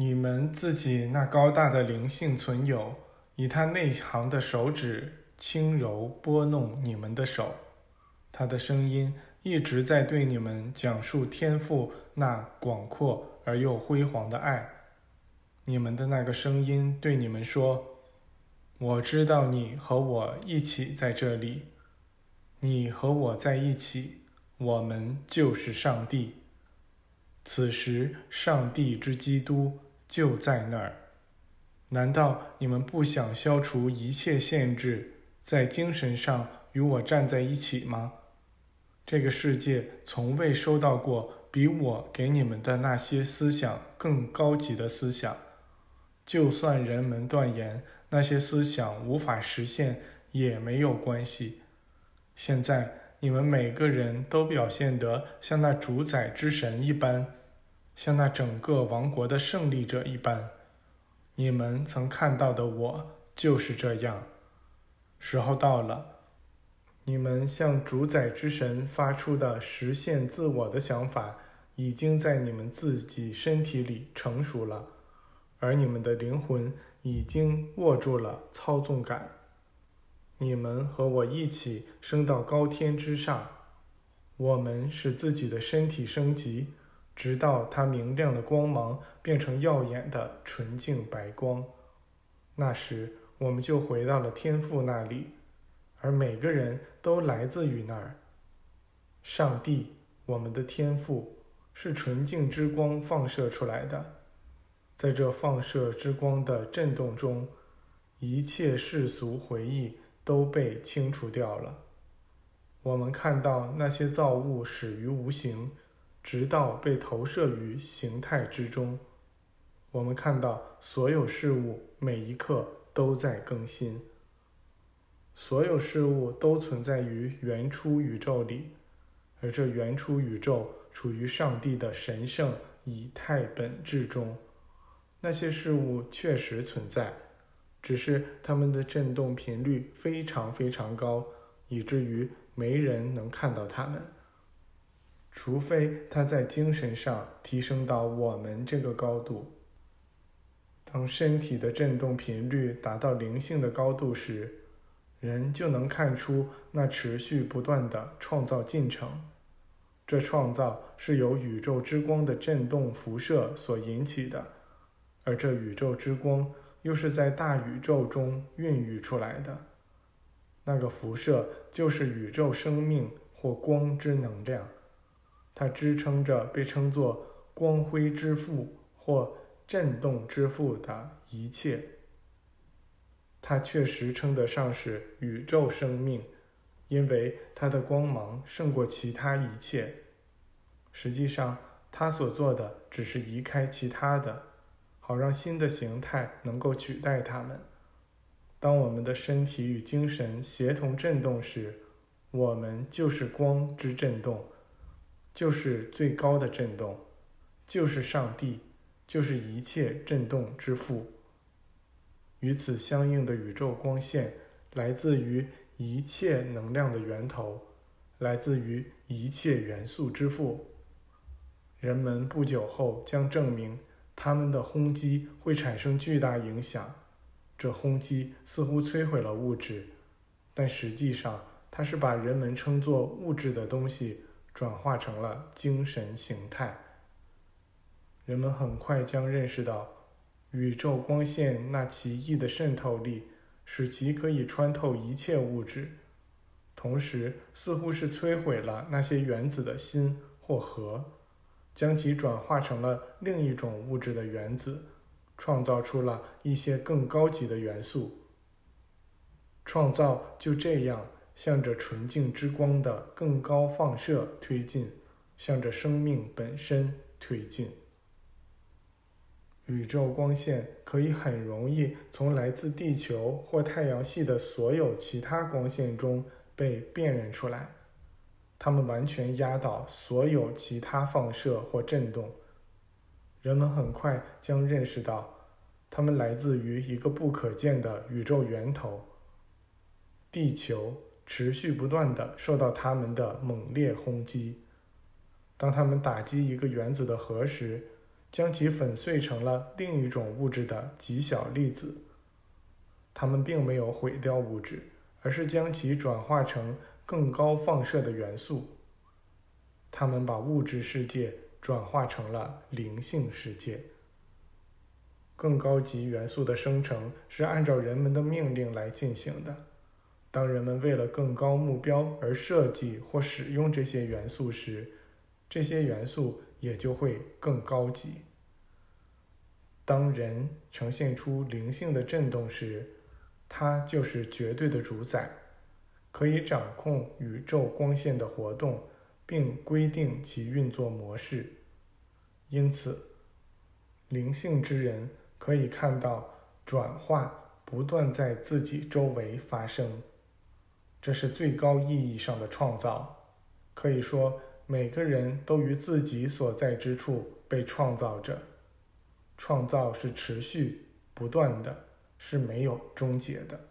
你们自己那高大的灵性存有，以他内行的手指轻柔拨弄你们的手，他的声音一直在对你们讲述天赋那广阔而又辉煌的爱。你们的那个声音对你们说：“我知道你和我一起在这里，你和我在一起，我们就是上帝。”此时，上帝之基督。就在那儿，难道你们不想消除一切限制，在精神上与我站在一起吗？这个世界从未收到过比我给你们的那些思想更高级的思想，就算人们断言那些思想无法实现也没有关系。现在你们每个人都表现得像那主宰之神一般。像那整个王国的胜利者一般，你们曾看到的我就是这样。时候到了，你们向主宰之神发出的实现自我的想法，已经在你们自己身体里成熟了，而你们的灵魂已经握住了操纵感。你们和我一起升到高天之上，我们使自己的身体升级。直到它明亮的光芒变成耀眼的纯净白光，那时我们就回到了天父那里，而每个人都来自于那儿。上帝，我们的天父，是纯净之光放射出来的，在这放射之光的震动中，一切世俗回忆都被清除掉了。我们看到那些造物始于无形。直到被投射于形态之中，我们看到所有事物每一刻都在更新。所有事物都存在于原初宇宙里，而这原初宇宙处于上帝的神圣以太本质中。那些事物确实存在，只是它们的振动频率非常非常高，以至于没人能看到它们。除非他在精神上提升到我们这个高度。当身体的振动频率达到灵性的高度时，人就能看出那持续不断的创造进程。这创造是由宇宙之光的振动辐射所引起的，而这宇宙之光又是在大宇宙中孕育出来的。那个辐射就是宇宙生命或光之能量。它支撑着被称作“光辉之父”或“振动之父”的一切。它确实称得上是宇宙生命，因为它的光芒胜过其他一切。实际上，它所做的只是移开其他的，好让新的形态能够取代它们。当我们的身体与精神协同振动时，我们就是光之振动。就是最高的震动，就是上帝，就是一切震动之父。与此相应的宇宙光线来自于一切能量的源头，来自于一切元素之父。人们不久后将证明，他们的轰击会产生巨大影响。这轰击似乎摧毁了物质，但实际上，它是把人们称作物质的东西。转化成了精神形态。人们很快将认识到，宇宙光线那奇异的渗透力，使其可以穿透一切物质，同时似乎是摧毁了那些原子的心或核，将其转化成了另一种物质的原子，创造出了一些更高级的元素。创造就这样。向着纯净之光的更高放射推进，向着生命本身推进。宇宙光线可以很容易从来自地球或太阳系的所有其他光线中被辨认出来，它们完全压倒所有其他放射或振动。人们很快将认识到，它们来自于一个不可见的宇宙源头——地球。持续不断的受到它们的猛烈轰击。当它们打击一个原子的核时，将其粉碎成了另一种物质的极小粒子。它们并没有毁掉物质，而是将其转化成更高放射的元素。它们把物质世界转化成了灵性世界。更高级元素的生成是按照人们的命令来进行的。当人们为了更高目标而设计或使用这些元素时，这些元素也就会更高级。当人呈现出灵性的震动时，它就是绝对的主宰，可以掌控宇宙光线的活动，并规定其运作模式。因此，灵性之人。可以看到转化不断在自己周围发生，这是最高意义上的创造。可以说，每个人都于自己所在之处被创造着。创造是持续不断的，是没有终结的。